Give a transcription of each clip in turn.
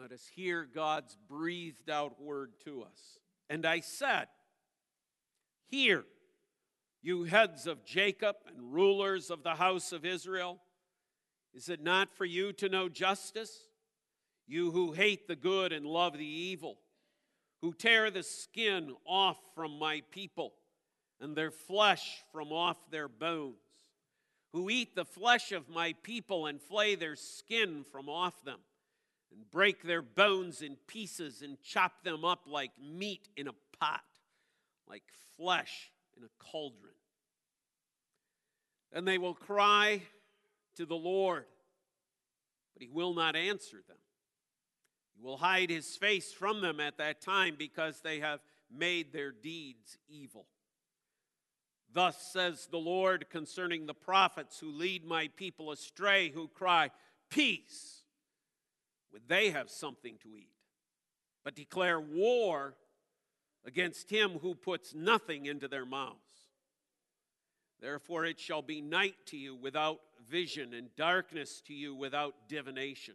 Let us hear God's breathed out word to us. And I said, Hear, you heads of Jacob and rulers of the house of Israel. Is it not for you to know justice? You who hate the good and love the evil, who tear the skin off from my people and their flesh from off their bones, who eat the flesh of my people and flay their skin from off them and break their bones in pieces and chop them up like meat in a pot, like flesh in a cauldron. And they will cry to the Lord, but he will not answer them. He will hide his face from them at that time because they have made their deeds evil. Thus says the Lord concerning the prophets who lead my people astray, who cry, Peace would they have something to eat? But declare war against him who puts nothing into their mouths. Therefore, it shall be night to you without vision, and darkness to you without divination.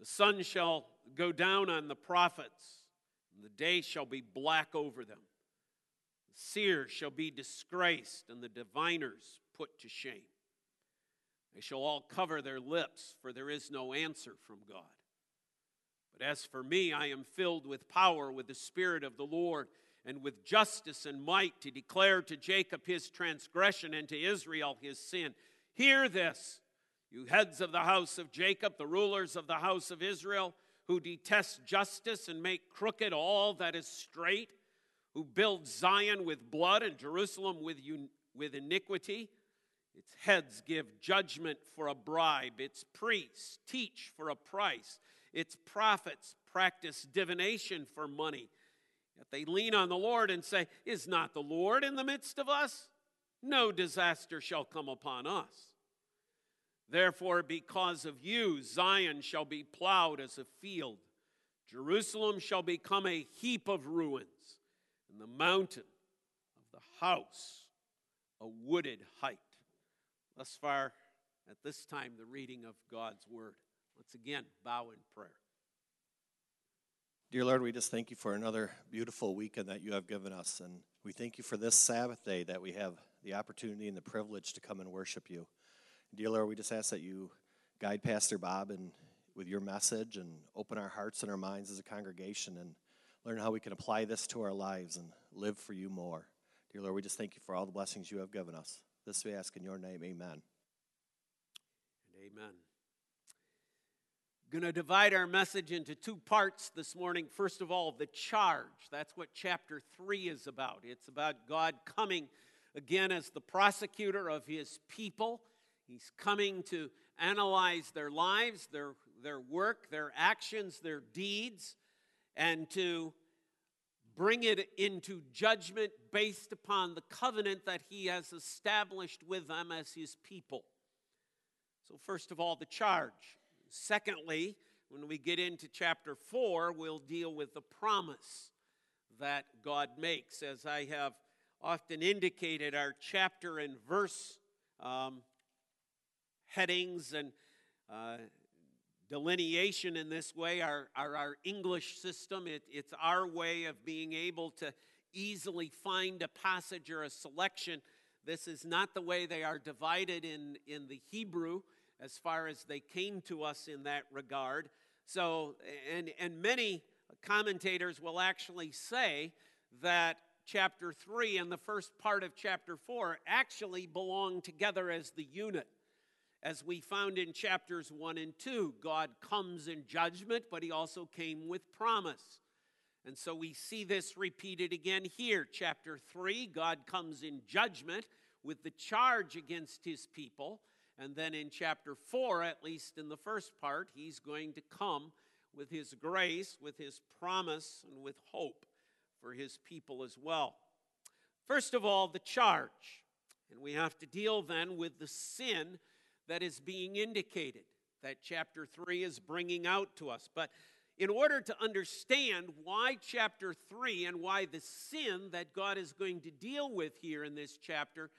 The sun shall go down on the prophets, and the day shall be black over them. The seers shall be disgraced, and the diviners put to shame. They shall all cover their lips, for there is no answer from God. But as for me, I am filled with power, with the Spirit of the Lord, and with justice and might to declare to Jacob his transgression and to Israel his sin. Hear this, you heads of the house of Jacob, the rulers of the house of Israel, who detest justice and make crooked all that is straight, who build Zion with blood and Jerusalem with, with iniquity its heads give judgment for a bribe. Its priests teach for a price. Its prophets practice divination for money. Yet they lean on the Lord and say, Is not the Lord in the midst of us? No disaster shall come upon us. Therefore, because of you, Zion shall be plowed as a field, Jerusalem shall become a heap of ruins, and the mountain of the house a wooded height. Thus far, at this time, the reading of God's Word. Once again, bow in prayer. Dear Lord, we just thank you for another beautiful weekend that you have given us. And we thank you for this Sabbath day that we have the opportunity and the privilege to come and worship you. Dear Lord, we just ask that you guide Pastor Bob and with your message and open our hearts and our minds as a congregation and learn how we can apply this to our lives and live for you more. Dear Lord, we just thank you for all the blessings you have given us. This we ask in your name. Amen. And amen. Going to divide our message into two parts this morning. First of all, the charge. That's what chapter 3 is about. It's about God coming again as the prosecutor of his people. He's coming to analyze their lives, their, their work, their actions, their deeds, and to bring it into judgment based upon the covenant that he has established with them as his people. So, first of all, the charge. Secondly, when we get into chapter 4, we'll deal with the promise that God makes. As I have often indicated, our chapter and verse um, headings and uh, delineation in this way, our, our, our English system. It, it's our way of being able to easily find a passage or a selection. This is not the way they are divided in, in the Hebrew as far as they came to us in that regard. So, and, and many commentators will actually say that chapter 3 and the first part of chapter 4 actually belong together as the unit as we found in chapters 1 and 2. God comes in judgment, but he also came with promise. And so we see this repeated again here. Chapter 3, God comes in judgment with the charge against his people. And then in chapter 4, at least in the first part, he's going to come with his grace, with his promise, and with hope for his people as well. First of all, the charge. And we have to deal then with the sin that is being indicated, that chapter 3 is bringing out to us. But in order to understand why chapter 3 and why the sin that God is going to deal with here in this chapter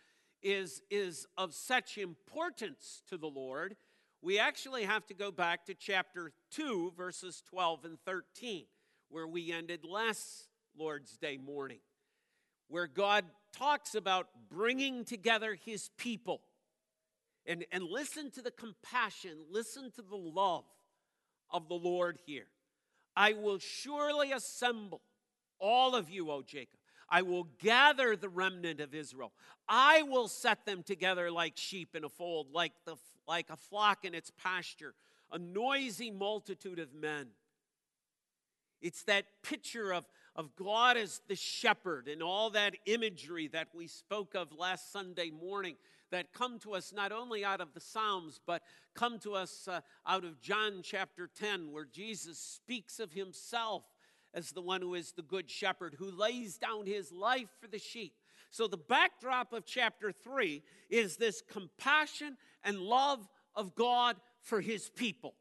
is, is of such importance to the Lord, we actually have to go back to chapter 2, verses 12 and 13, where we ended last Lord's Day morning, where God talks about bringing together his people. And, and listen to the compassion, listen to the love of the Lord here. I will surely assemble all of you, O Jacob. I will gather the remnant of Israel. I will set them together like sheep in a fold, like, the, like a flock in its pasture, a noisy multitude of men. It's that picture of, of God as the shepherd and all that imagery that we spoke of last Sunday morning that come to us not only out of the Psalms, but come to us uh, out of John chapter 10, where Jesus speaks of himself as the one who is the good shepherd who lays down his life for the sheep. So, the backdrop of chapter 3 is this compassion and love of God for his people.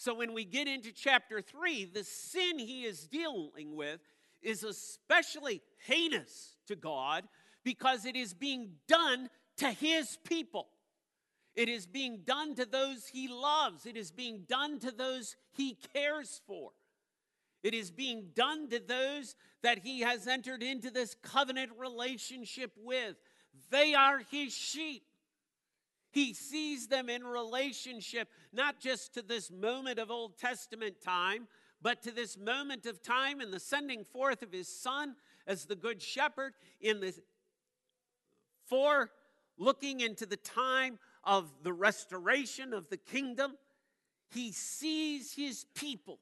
So when we get into chapter 3, the sin he is dealing with is especially heinous to God because it is being done to his people. It is being done to those he loves. It is being done to those he cares for. It is being done to those that he has entered into this covenant relationship with. They are his sheep. He sees them in relationship, not just to this moment of Old Testament time, but to this moment of time in the sending forth of his son as the good shepherd, in the for looking into the time of the restoration of the kingdom. He sees his people.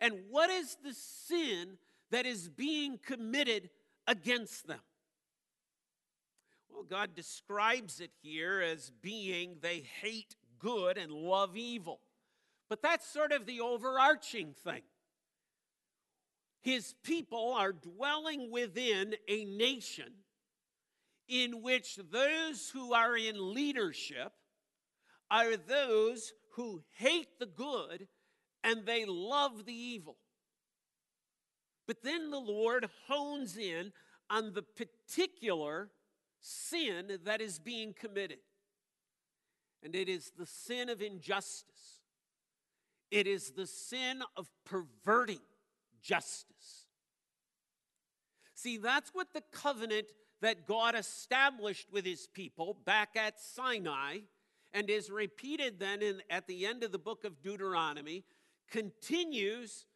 And what is the sin that is being committed against them? Well, God describes it here as being they hate good and love evil. But that's sort of the overarching thing. His people are dwelling within a nation in which those who are in leadership are those who hate the good and they love the evil. But then the Lord hones in on the particular sin that is being committed. And it is the sin of injustice, it is the sin of perverting justice. See, that's what the covenant that God established with his people back at Sinai and is repeated then in, at the end of the book of Deuteronomy continues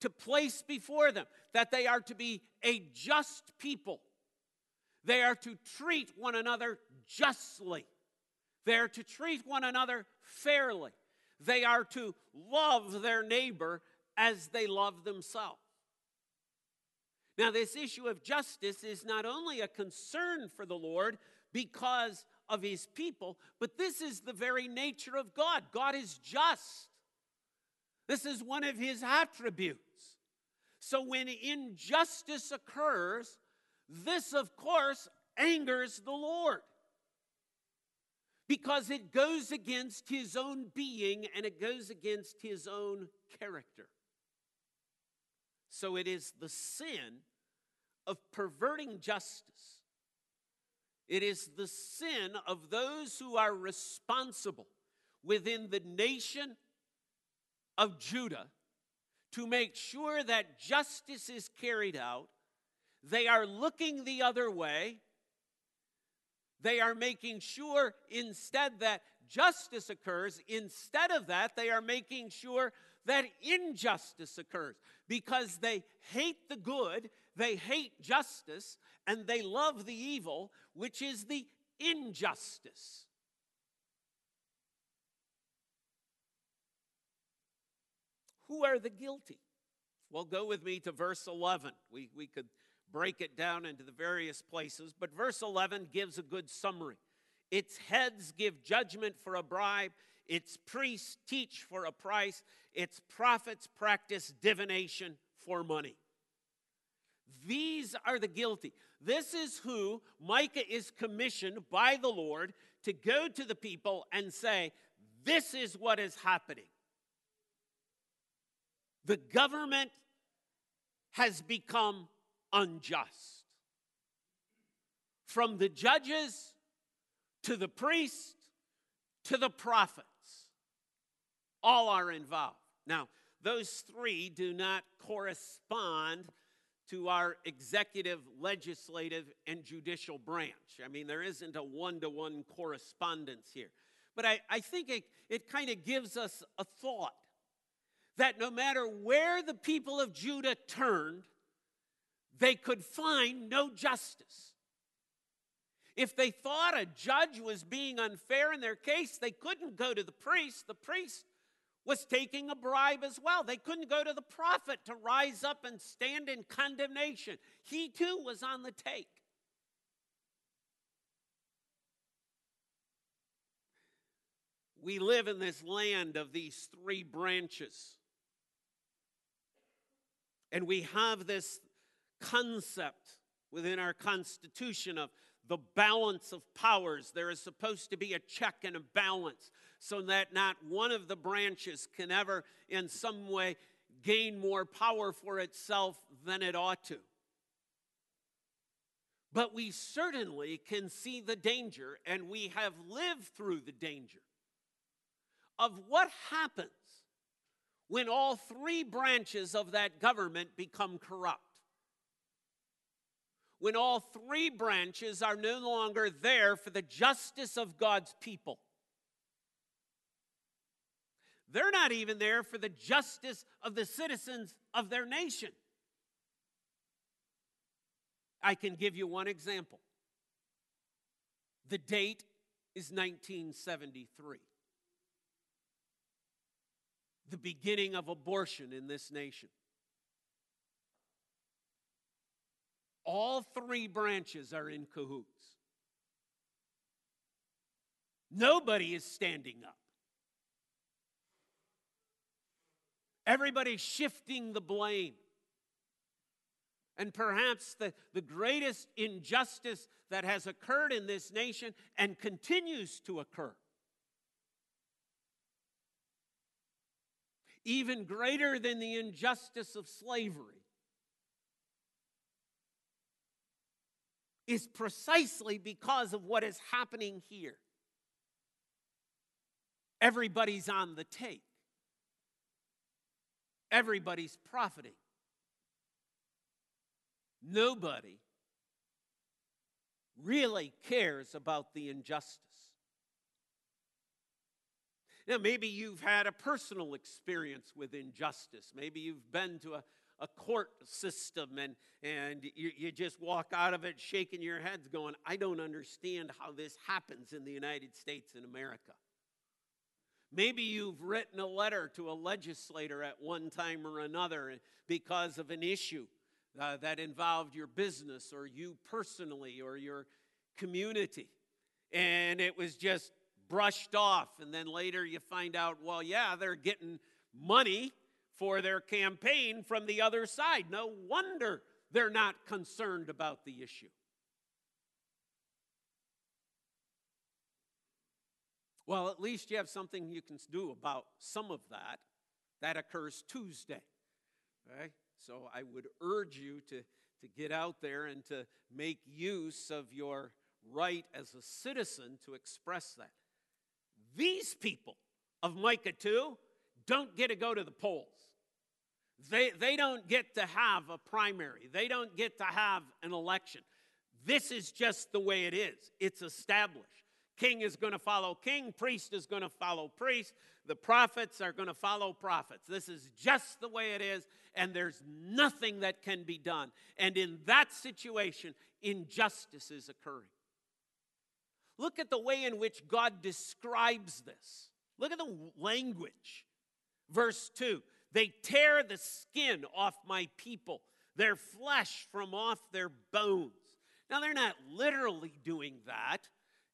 to place before them that they are to be a just people they are to treat one another justly. They are to treat one another fairly. They are to love their neighbor as they love themselves. Now, this issue of justice is not only a concern for the Lord because of his people, but this is the very nature of God. God is just. This is one of his attributes. So when injustice occurs, this, of course, angers the Lord because it goes against his own being and it goes against his own character. So it is the sin of perverting justice. It is the sin of those who are responsible within the nation of Judah to make sure that justice is carried out they are looking the other way. They are making sure instead that justice occurs. Instead of that, they are making sure that injustice occurs because they hate the good, they hate justice, and they love the evil, which is the injustice. Who are the guilty? Well, go with me to verse 11. We, we could break it down into the various places, but verse 11 gives a good summary. Its heads give judgment for a bribe, its priests teach for a price, its prophets practice divination for money. These are the guilty. This is who Micah is commissioned by the Lord to go to the people and say, This is what is happening. The government has become unjust. From the judges to the priest to the prophets. All are involved. Now, those three do not correspond to our executive, legislative, and judicial branch. I mean, there isn't a one to one correspondence here. But I, I think it, it kind of gives us a thought that no matter where the people of Judah turned, they could find no justice. If they thought a judge was being unfair in their case, they couldn't go to the priest. The priest was taking a bribe as well. They couldn't go to the prophet to rise up and stand in condemnation. He too was on the take. We live in this land of these three branches. And we have this concept within our Constitution of the balance of powers. There is supposed to be a check and a balance so that not one of the branches can ever, in some way, gain more power for itself than it ought to. But we certainly can see the danger, and we have lived through the danger of what happens when all three branches of that government become corrupt. When all three branches are no longer there for the justice of God's people. They're not even there for the justice of the citizens of their nation. I can give you one example. The date is 1973, the beginning of abortion in this nation. All three branches are in cahoots. Nobody is standing up. Everybody's shifting the blame. And perhaps the, the greatest injustice that has occurred in this nation and continues to occur. Even greater than the injustice of slavery is precisely because of what is happening here. Everybody's on the take everybody's profiting. Nobody really cares about the injustice. Now, maybe you've had a personal experience with injustice. Maybe you've been to a, a court system and, and you, you just walk out of it shaking your heads, going, I don't understand how this happens in the United States and America. Maybe you've written a letter to a legislator at one time or another because of an issue uh, that involved your business or you personally or your community. And it was just brushed off. And then later you find out, well, yeah, they're getting money for their campaign from the other side. No wonder they're not concerned about the issue. Well, at least you have something you can do about some of that. That occurs Tuesday. Okay? So I would urge you to, to get out there and to make use of your right as a citizen to express that. These people of Micah 2 don't get to go to the polls. They, they don't get to have a primary. They don't get to have an election. This is just the way it is. It's established. King is going to follow king, priest is going to follow priest, the prophets are going to follow prophets. This is just the way it is, and there's nothing that can be done. And in that situation, injustice is occurring. Look at the way in which God describes this. Look at the language. Verse 2 They tear the skin off my people, their flesh from off their bones. Now, they're not literally doing that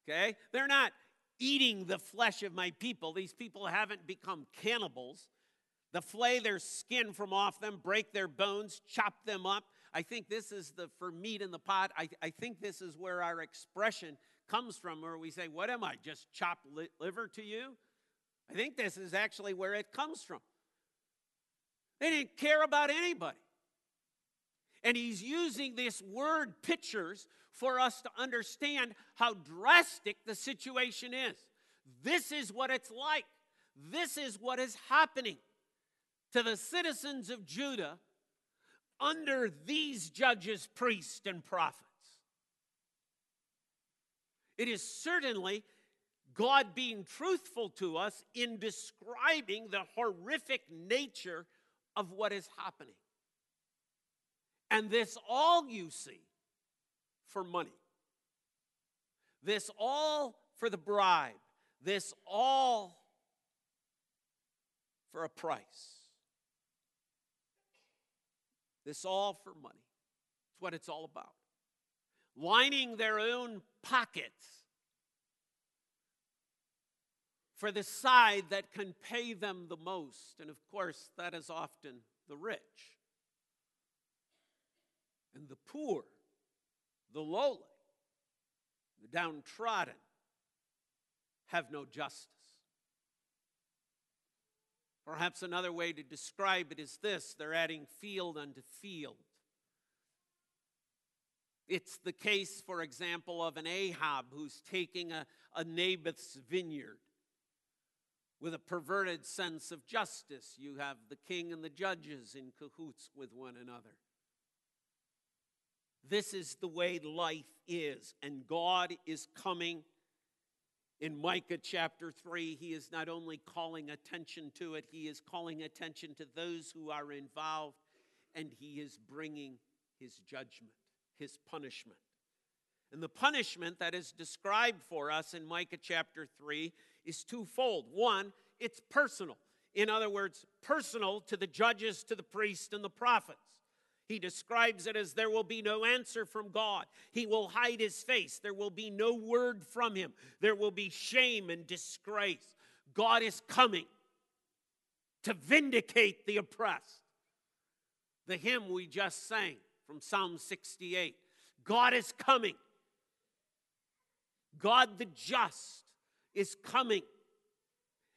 okay? They're not eating the flesh of my people. These people haven't become cannibals. The flay their skin from off them, break their bones, chop them up. I think this is the for meat in the pot. I, I think this is where our expression comes from, where we say, What am I? Just chop li- liver to you? I think this is actually where it comes from. They didn't care about anybody. And he's using this word pictures for us to understand how drastic the situation is. This is what it's like. This is what is happening to the citizens of Judah under these judges, priests, and prophets. It is certainly God being truthful to us in describing the horrific nature of what is happening. And this all you see for money. This all for the bribe. This all for a price. This all for money. It's what it's all about. Lining their own pockets for the side that can pay them the most. And of course, that is often the rich. And the poor, the lowly, the downtrodden have no justice. Perhaps another way to describe it is this they're adding field unto field. It's the case, for example, of an Ahab who's taking a, a Naboth's vineyard with a perverted sense of justice. You have the king and the judges in cahoots with one another. This is the way life is, and God is coming. In Micah chapter 3, he is not only calling attention to it, he is calling attention to those who are involved, and he is bringing his judgment, his punishment. And the punishment that is described for us in Micah chapter 3 is twofold. One, it's personal. In other words, personal to the judges, to the priests, and the prophets. He describes it as there will be no answer from God. He will hide his face. There will be no word from him. There will be shame and disgrace. God is coming to vindicate the oppressed. The hymn we just sang from Psalm 68 God is coming. God the just is coming.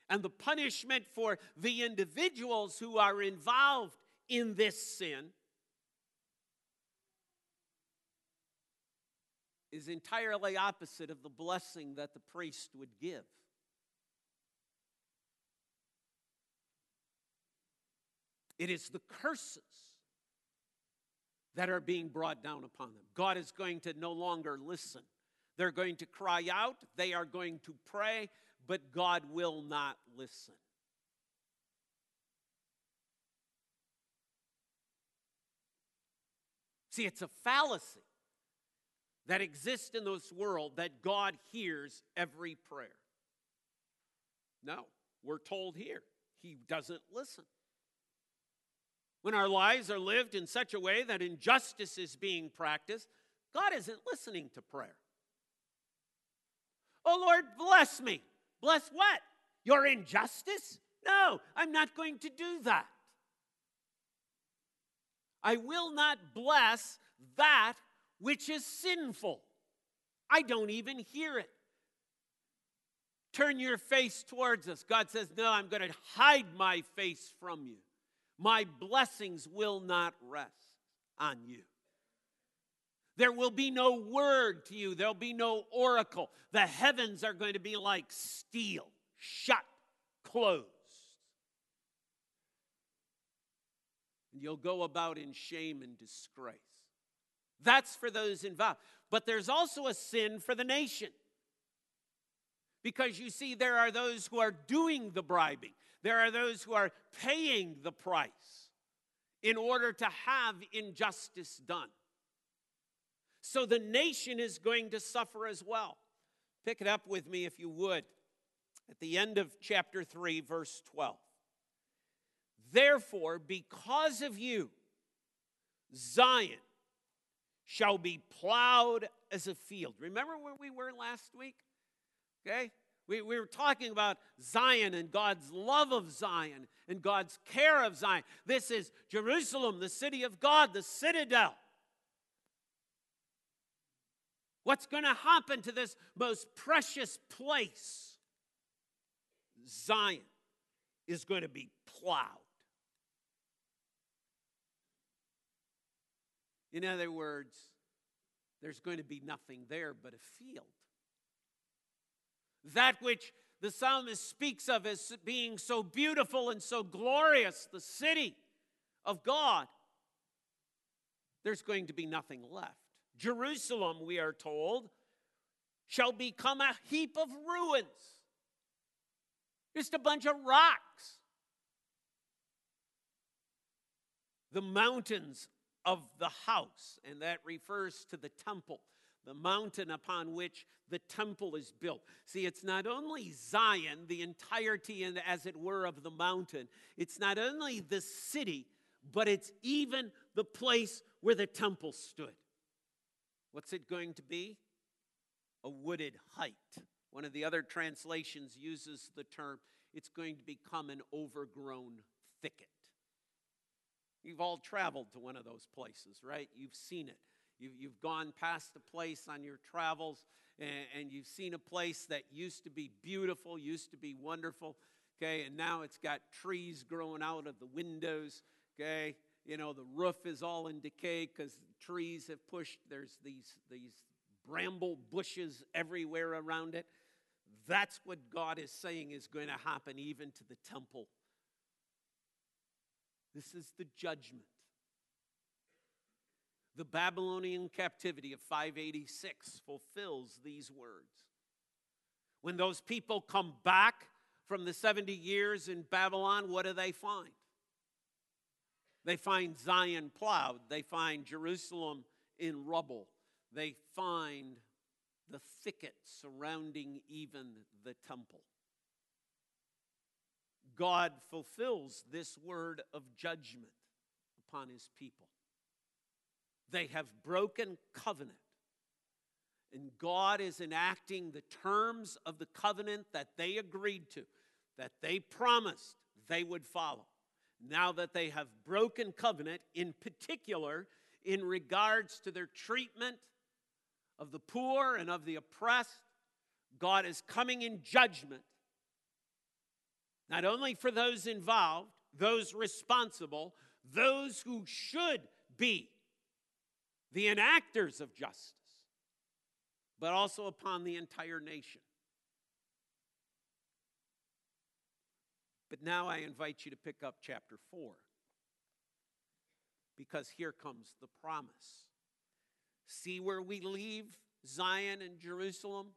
And the punishment for the individuals who are involved in this sin is entirely opposite of the blessing that the priest would give. It is the curses that are being brought down upon them. God is going to no longer listen. They're going to cry out, they are going to pray, but God will not listen. See, it's a fallacy that exists in this world that God hears every prayer. No, we're told here, He doesn't listen. When our lives are lived in such a way that injustice is being practiced, God isn't listening to prayer. Oh Lord, bless me. Bless what? Your injustice? No, I'm not going to do that. I will not bless that which is sinful. I don't even hear it. Turn your face towards us. God says, No, I'm going to hide my face from you. My blessings will not rest on you. There will be no word to you, there'll be no oracle. The heavens are going to be like steel, shut, closed. And you'll go about in shame and disgrace. That's for those involved. But there's also a sin for the nation. Because you see, there are those who are doing the bribing, there are those who are paying the price in order to have injustice done. So the nation is going to suffer as well. Pick it up with me if you would at the end of chapter 3, verse 12. Therefore, because of you, Zion shall be plowed as a field. Remember where we were last week? Okay? We, we were talking about Zion and God's love of Zion and God's care of Zion. This is Jerusalem, the city of God, the citadel. What's going to happen to this most precious place? Zion is going to be plowed. In other words, there's going to be nothing there but a field. That which the psalmist speaks of as being so beautiful and so glorious, the city of God, there's going to be nothing left. Jerusalem, we are told, shall become a heap of ruins. Just a bunch of rocks. The mountains of the house, and that refers to the temple, the mountain upon which the temple is built. See, it's not only Zion, the entirety, and as it were, of the mountain, it's not only the city, but it's even the place where the temple stood. What's it going to be? A wooded height. One of the other translations uses the term, it's going to become an overgrown thicket. You've all traveled to one of those places, right? You've seen it. You, you've gone past a place on your travels and, and you've seen a place that used to be beautiful, used to be wonderful, okay, and now it's got trees growing out of the windows, okay? You know, the roof is all in decay because trees have pushed, there's these, these bramble bushes everywhere around it. That's what God is saying is going to happen even to the temple. This is the judgment. The Babylonian captivity of 586 fulfills these words. When those people come back from the 70 years in Babylon, what do they find? They find Zion plowed, they find Jerusalem in rubble, they find the thicket surrounding even the temple. God fulfills this word of judgment upon his people. They have broken covenant. And God is enacting the terms of the covenant that they agreed to, that they promised they would follow. Now that they have broken covenant, in particular, in regards to their treatment of the poor and of the oppressed, God is coming in judgment, not only for those involved, those responsible, those who should be the enactors of justice, but also upon the entire nation. But now I invite you to pick up chapter 4 because here comes the promise. See where we leave Zion and Jerusalem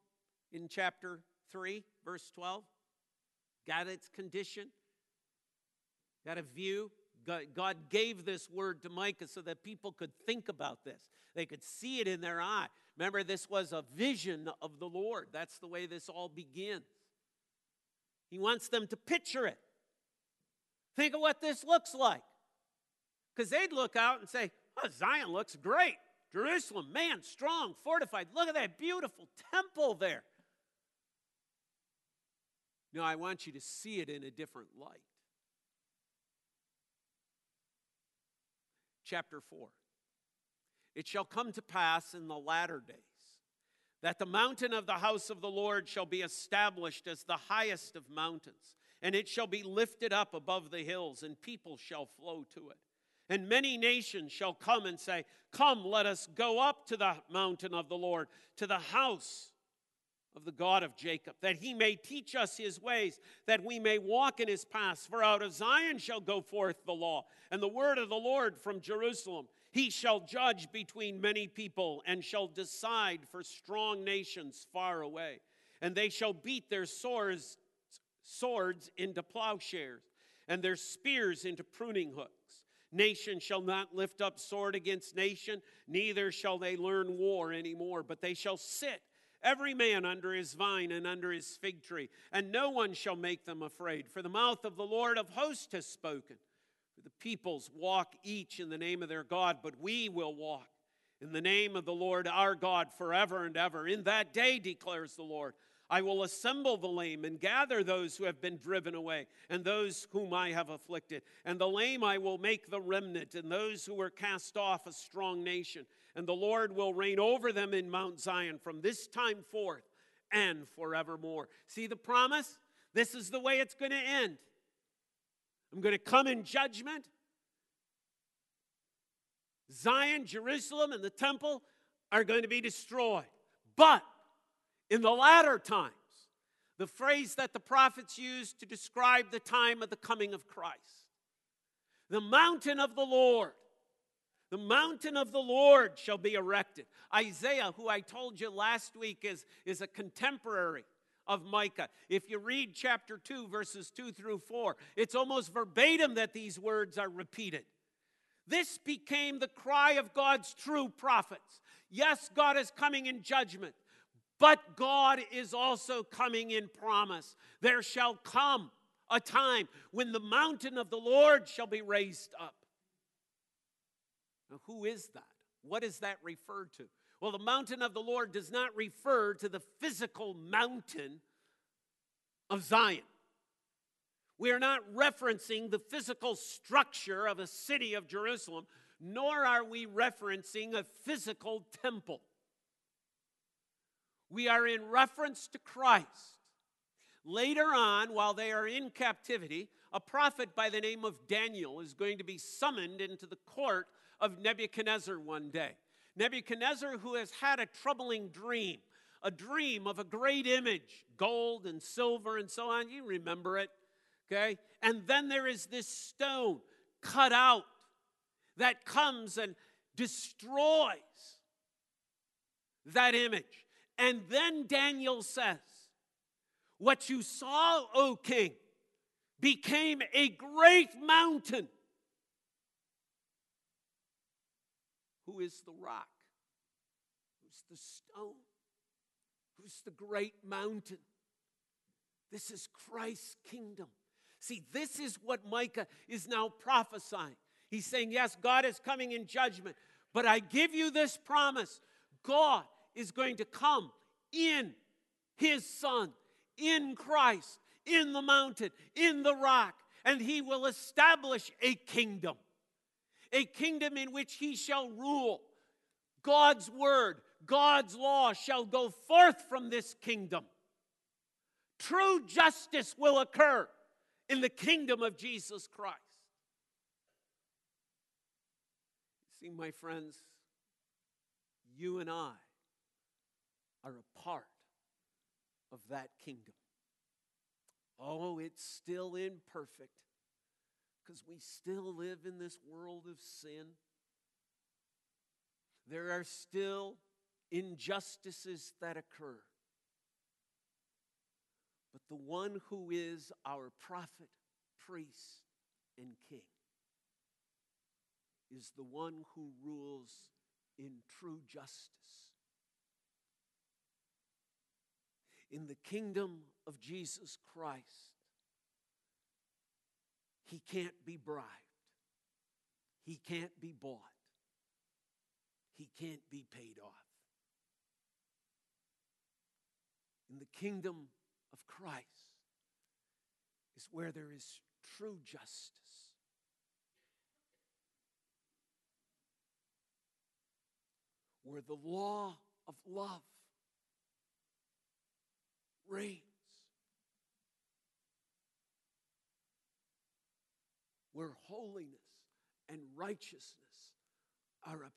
in chapter 3, verse 12? Got its condition? Got a view? God gave this word to Micah so that people could think about this. They could see it in their eye. Remember, this was a vision of the Lord. That's the way this all begins. He wants them to picture it. Think of what this looks like. Because they'd look out and say, Oh, Zion looks great. Jerusalem, man, strong, fortified. Look at that beautiful temple there. No, I want you to see it in a different light. chapter 4. It shall come to pass in the latter days that the mountain of the house of the Lord shall be established as the highest of mountains, and it shall be lifted up above the hills, and people shall flow to it. And many nations shall come and say, Come, let us go up to the mountain of the Lord, to the house of the God of Jacob, that he may teach us his ways, that we may walk in his paths. For out of Zion shall go forth the law, and the word of the Lord from Jerusalem. He shall judge between many people, and shall decide for strong nations far away. And they shall beat their swords, swords into plowshares, and their spears into pruning hooks. Nation shall not lift up sword against nation, neither shall they learn war anymore, but they shall sit every man under his vine and under his fig tree, and no one shall make them afraid. For the mouth of the Lord of hosts has spoken. For the peoples walk each in the name of their God, but we will walk in the name of the Lord our God forever and ever. In that day, declares the Lord, I will assemble the lame and gather those who have been driven away and those whom I have afflicted. And the lame I will make the remnant, and those who were cast off a strong nation and the Lord will reign over them in Mount Zion from this time forth and forevermore. See the promise? This is the way it's going to end. I'm going to come in judgment. Zion, Jerusalem, and the temple are going to be destroyed. But in the latter times, the phrase that the prophets used to describe the time of the coming of Christ. The mountain of the Lord. The mountain of the Lord shall be erected. Isaiah, who I told you last week is, is a contemporary of Micah. If you read chapter 2, verses 2 through 4, it's almost verbatim that these words are repeated. This became the cry of God's true prophets. Yes, God is coming in judgment, but God is also coming in promise. There shall come a time when the mountain of the Lord shall be raised up. Now, who is that? What is that referred to? Well, the mountain of the Lord does not refer to the physical mountain of Zion. We are not referencing the physical structure of a city of Jerusalem, nor are we referencing a physical temple. We are in reference to Christ. Later on, while they are in captivity, a prophet by the name of Daniel is going to be summoned into the court of Nebuchadnezzar one day. Nebuchadnezzar, who has had a troubling dream, a dream of a great image, gold and silver and so on. You remember it, okay? And then there is this stone cut out that comes and destroys that image. And then Daniel says, What you saw, O king, became a great mountain Who is the rock? Who's the stone? Who's the great mountain? This is Christ's kingdom. See, this is what Micah is now prophesying. He's saying, Yes, God is coming in judgment, but I give you this promise God is going to come in his Son, in Christ, in the mountain, in the rock, and he will establish a kingdom a kingdom in which he shall rule. God's word, God's law shall go forth from this kingdom. True justice will occur in the kingdom of Jesus Christ. See, my friends, you and I are a part of that kingdom. Oh, it's still imperfect because we still live in this world of sin. There are still injustices that occur. But the one who is our prophet, priest, and king is the one who rules in true justice. In the kingdom of Jesus Christ, he can't be bribed. He can't be bought. He can't be paid off. In the kingdom of Christ is where there is true justice. Where the law of love reigns. Where holiness and righteousness are upheld.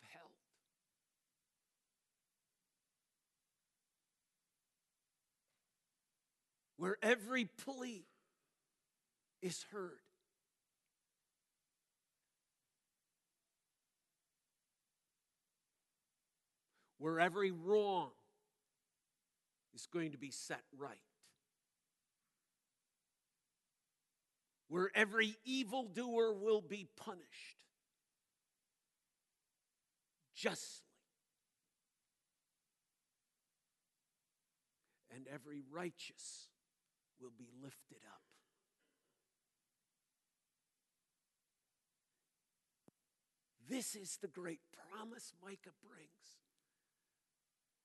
Where every plea is heard. Where every wrong is going to be set right. Where every evildoer will be punished justly, and every righteous will be lifted up. This is the great promise Micah brings.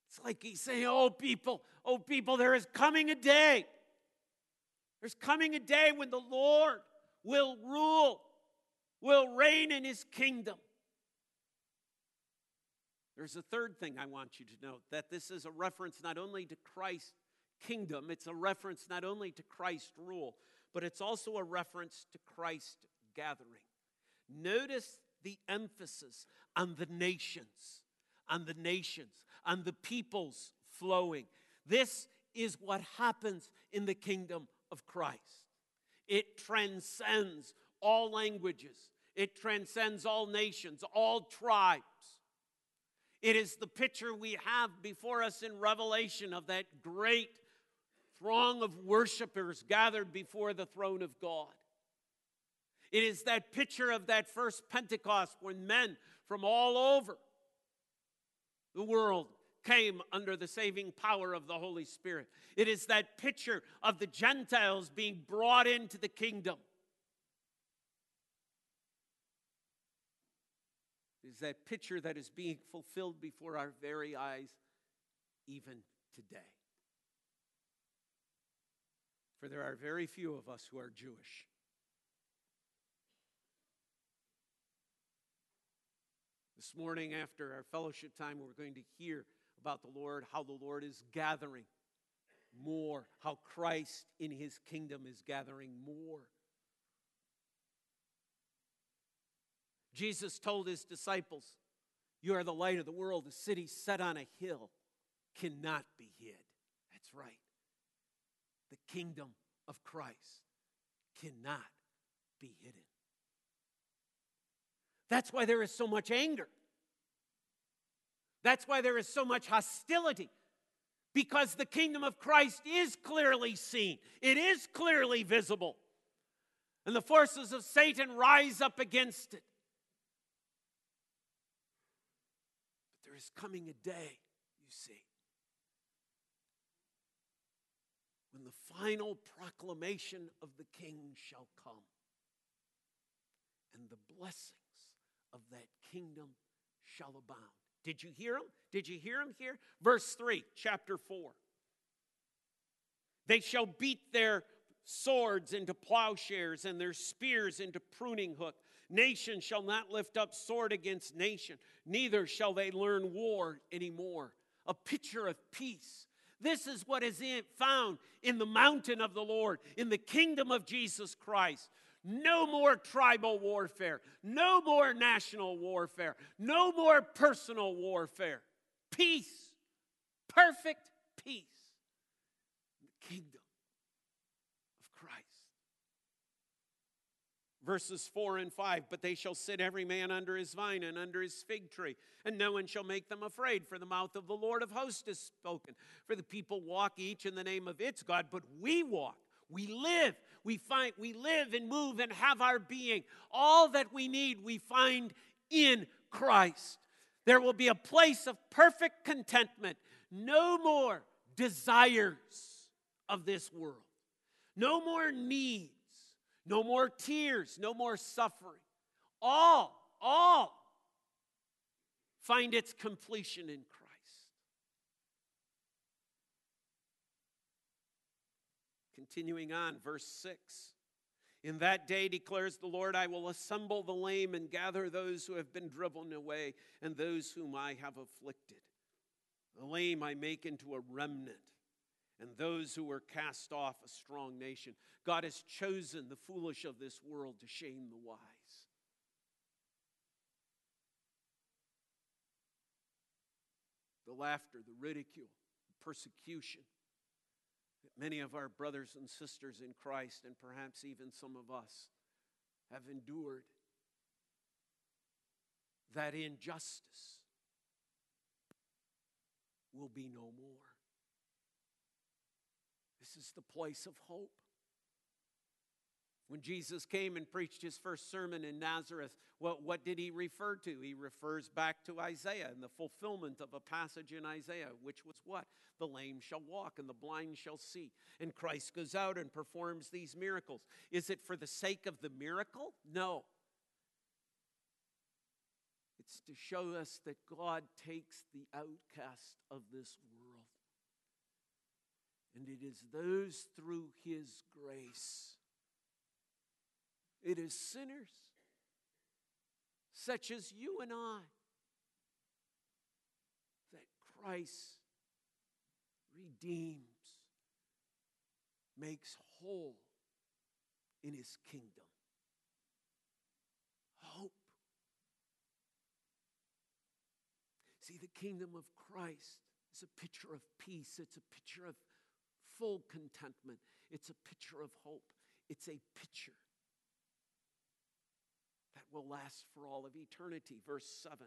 It's like he's saying, Oh, people, oh, people, there is coming a day there's coming a day when the Lord will rule, will reign in his kingdom. There's a third thing I want you to note that this is a reference not only to Christ's kingdom, it's a reference not only to Christ's rule, but it's also a reference to Christ's gathering. Notice the emphasis on the nations, on the nations, on the peoples flowing. This is what happens in the kingdom of Christ. It transcends all languages, it transcends all nations, all tribes. It is the picture we have before us in Revelation of that great throng of worshipers gathered before the throne of God. It is that picture of that first Pentecost when men from all over the world came under the saving power of the Holy Spirit. It is that picture of the Gentiles being brought into the kingdom. It is that picture that is being fulfilled before our very eyes even today. For there are very few of us who are Jewish. This morning, after our fellowship time, we're going to hear about the Lord, how the Lord is gathering more, how Christ in his kingdom is gathering more. Jesus told his disciples, You are the light of the world. A city set on a hill cannot be hid. That's right. The kingdom of Christ cannot be hidden. That's why there is so much anger. That's why there is so much hostility. Because the kingdom of Christ is clearly seen, it is clearly visible. And the forces of Satan rise up against it. But there is coming a day, you see, when the final proclamation of the king shall come and the blessings of that kingdom shall abound. Did you hear him? Did you hear him here? Verse 3, chapter 4. They shall beat their swords into plowshares and their spears into pruning hook. Nation shall not lift up sword against nation, neither shall they learn war anymore. A picture of peace. This is what is found in the mountain of the Lord, in the kingdom of Jesus Christ. No more tribal warfare. No more national warfare. No more personal warfare. Peace. Perfect peace. The kingdom of Christ. Verses 4 and 5 But they shall sit every man under his vine and under his fig tree, and no one shall make them afraid, for the mouth of the Lord of hosts is spoken. For the people walk each in the name of its God, but we walk we live, we find, we live and move and have our being. All that we need, we find in Christ. There will be a place of perfect contentment. No more desires of this world. No more needs. No more tears. No more suffering. All, all find its completion in Christ. Continuing on, verse 6. In that day, declares the Lord, I will assemble the lame and gather those who have been driven away and those whom I have afflicted. The lame I make into a remnant, and those who were cast off a strong nation. God has chosen the foolish of this world to shame the wise. The laughter, the ridicule, the persecution, many of our brothers and sisters in Christ, and perhaps even some of us, have endured that injustice will be no more. This is the place of hope. When Jesus came and preached his first sermon in Nazareth, what, what did he refer to? He refers back to Isaiah and the fulfillment of a passage in Isaiah, which was what? The lame shall walk and the blind shall see. And Christ goes out and performs these miracles. Is it for the sake of the miracle? No. It's to show us that God takes the outcast of this world. And it is those through his grace it is sinners, such as you and I, that Christ redeems, makes whole in his kingdom. Hope. See, the kingdom of Christ is a picture of peace, it's a picture of full contentment. It's a picture of hope. It's a picture that will last for all of eternity. Verse 7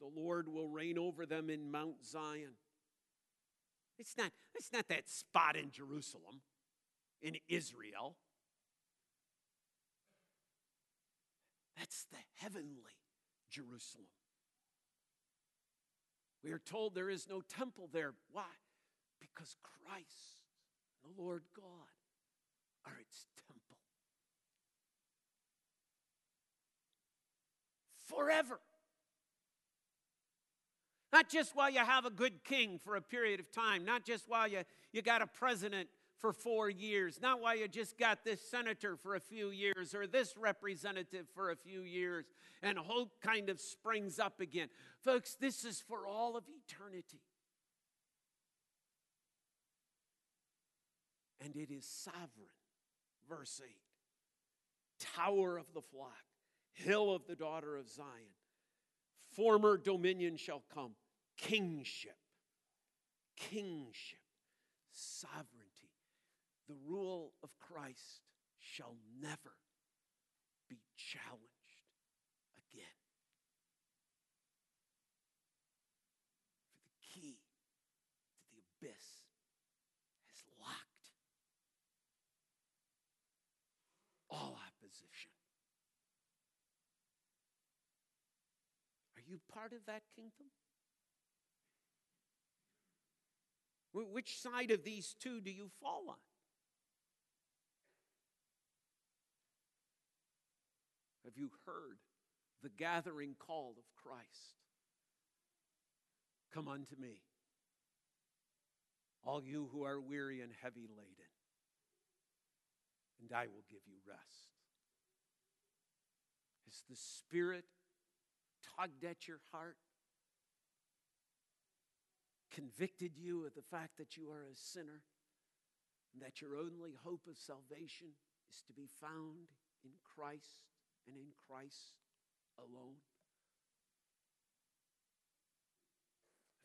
The Lord will reign over them in Mount Zion. It's not, it's not that spot in Jerusalem, in Israel. That's the heavenly Jerusalem. We are told there is no temple there. Why? Because Christ, the Lord God, are its temple. Forever. Not just while you have a good king for a period of time, not just while you, you got a president for four years, not while you just got this senator for a few years or this representative for a few years, and hope kind of springs up again. Folks, this is for all of eternity. And it is sovereign. Verse 8 Tower of the flock, hill of the daughter of Zion, former dominion shall come, kingship, kingship, sovereignty. The rule of Christ shall never be challenged again. For the key to the abyss is locked. All opposition. Are you part of that kingdom? Which side of these two do you fall on? Have you heard the gathering call of Christ? Come unto me, all you who are weary and heavy laden, and I will give you rest. Has the Spirit tugged at your heart? Convicted you of the fact that you are a sinner and that your only hope of salvation is to be found in Christ and in Christ alone?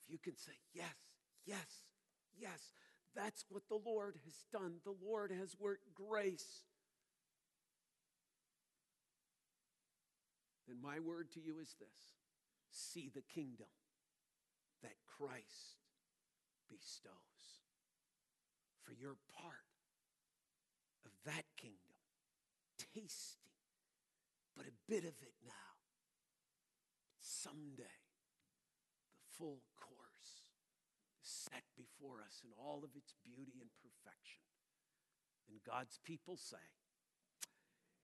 If you can say, Yes, yes, yes, that's what the Lord has done. The Lord has worked grace. Then my word to you is this see the kingdom that Christ bestows. For your part of that kingdom, tasting but a bit of it now. Someday, the full course is set before us in all of its beauty and perfection. And God's people say,